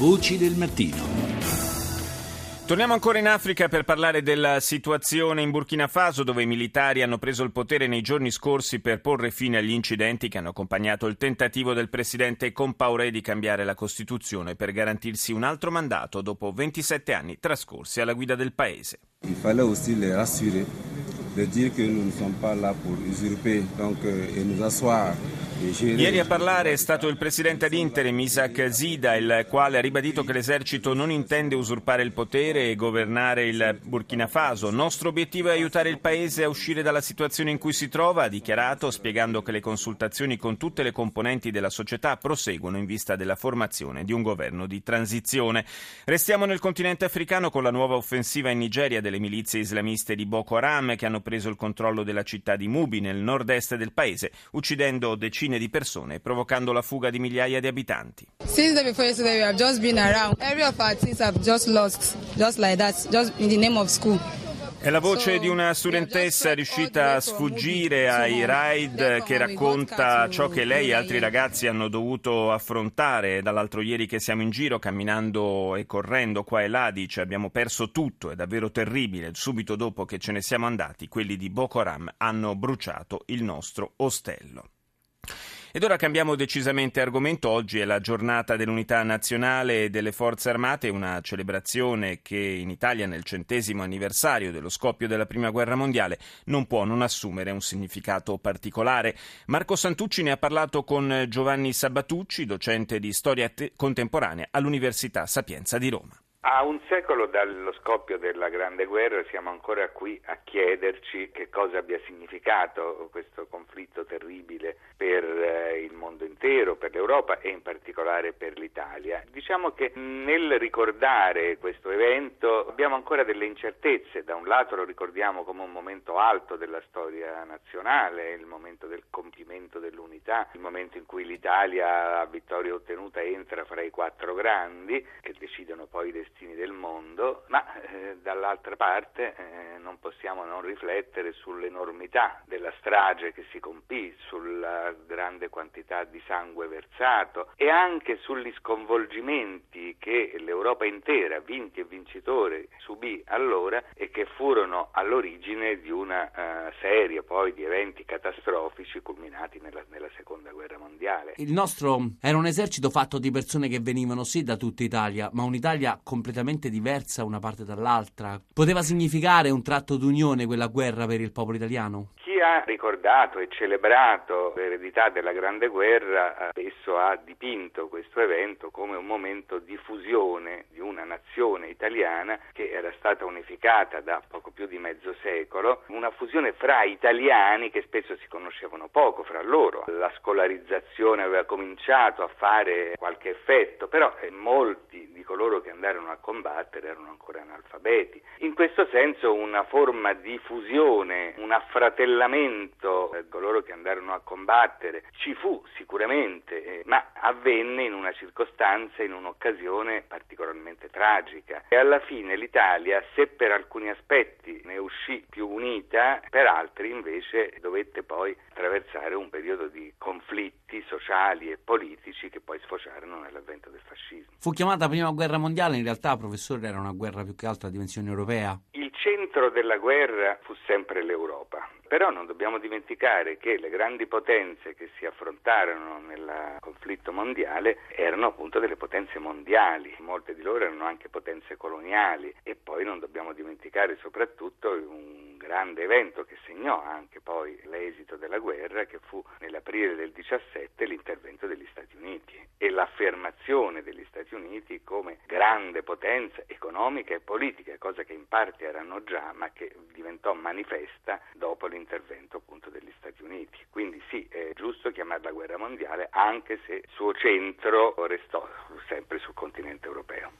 Voci del mattino. Torniamo ancora in Africa per parlare della situazione in Burkina Faso dove i militari hanno preso il potere nei giorni scorsi per porre fine agli incidenti che hanno accompagnato il tentativo del presidente Compaoré di cambiare la Costituzione per garantirsi un altro mandato dopo 27 anni trascorsi alla guida del paese. Il fallait aussi les rassurer, de dire que nous ne sommes pas là pour usurper donc, euh, et nous asseoir Ieri a parlare è stato il presidente ad interim Isaac Zida, il quale ha ribadito che l'esercito non intende usurpare il potere e governare il Burkina Faso. Nostro obiettivo è aiutare il paese a uscire dalla situazione in cui si trova, ha dichiarato, spiegando che le consultazioni con tutte le componenti della società proseguono in vista della formazione di un governo di transizione. Restiamo nel continente africano con la nuova offensiva in Nigeria delle milizie islamiste di Boko Haram che hanno preso il controllo della città di Mubi nel nord-est del paese, uccidendo decine decine di persone, provocando la fuga di migliaia di abitanti. Since the before yesterday we have just been around. Every of our things have just lost, just like that, just in the name of school. È la voce di una studentessa riuscita a sfuggire ai raid che racconta ciò che lei e altri ragazzi hanno dovuto affrontare. Dall'altro ieri che siamo in giro camminando e correndo qua e là, dice abbiamo perso tutto, è davvero terribile. Subito dopo che ce ne siamo andati, quelli di Boko Haram hanno bruciato il nostro ostello. Ed ora cambiamo decisamente argomento. Oggi è la giornata dell'unità nazionale e delle forze armate, una celebrazione che in Italia nel centesimo anniversario dello scoppio della prima guerra mondiale non può non assumere un significato particolare. Marco Santucci ne ha parlato con Giovanni Sabatucci, docente di storia contemporanea all'Università Sapienza di Roma. A un secolo dallo scoppio della Grande Guerra siamo ancora qui a chiederci che cosa abbia significato questo conflitto terribile per eh, il mondo intero, per l'Europa e in particolare per l'Italia. Diciamo che nel ricordare questo evento abbiamo ancora delle incertezze, da un lato lo ricordiamo come un momento alto della storia nazionale, il momento del compimento dell'unità, il momento in cui l'Italia a vittoria ottenuta entra fra i quattro grandi che decidono poi i del mondo, ma eh, dall'altra parte eh, non possiamo non riflettere sull'enormità della strage che si compì, sulla grande quantità di sangue versato e anche sugli sconvolgimenti che l'Europa intera, vinti e vincitori, subì allora e che furono all'origine di una uh, serie poi di eventi catastrofici culminati nella, nella seconda mondiale. Il nostro era un esercito fatto di persone che venivano sì da tutta Italia, ma un'Italia completamente diversa una parte dall'altra. Poteva significare un tratto d'unione quella guerra per il popolo italiano? Ha ricordato e celebrato l'eredità della Grande Guerra, spesso ha dipinto questo evento come un momento di fusione di una nazione italiana che era stata unificata da poco più di mezzo secolo, una fusione fra italiani che spesso si conoscevano poco fra loro. La scolarizzazione aveva cominciato a fare qualche effetto, però molti di coloro che andarono a combattere erano ancora analfabeti. In questo senso una forma di fusione, un affratellamento per coloro che andarono a combattere ci fu sicuramente, eh, ma avvenne in una circostanza, in un'occasione particolarmente tragica. E alla fine l'Italia, se per alcuni aspetti ne uscì più unita, per altri invece dovette poi attraversare un periodo di conflitti sociali e politici che poi sfociarono nell'avvento del fascismo. Fu chiamata prima guerra mondiale, in realtà, professore, era una guerra più che altro a dimensione europea. Il centro della guerra fu sempre l'Europa. Però non dobbiamo dimenticare che le grandi potenze che si affrontarono nel conflitto mondiale erano appunto delle potenze mondiali, molte di loro erano anche potenze coloniali e poi non dobbiamo dimenticare soprattutto un grande evento che segnò anche poi l'esito della guerra che fu nell'aprile del 17 l'intervento degli Stati Uniti e l'affermazione degli Stati Uniti come grande potenza economica e politica, cosa che in parte erano già ma che diventò manifesta dopo l'intervento appunto degli Stati Uniti. Quindi sì, è giusto chiamarla guerra mondiale, anche se il suo centro restò sempre sul continente europeo.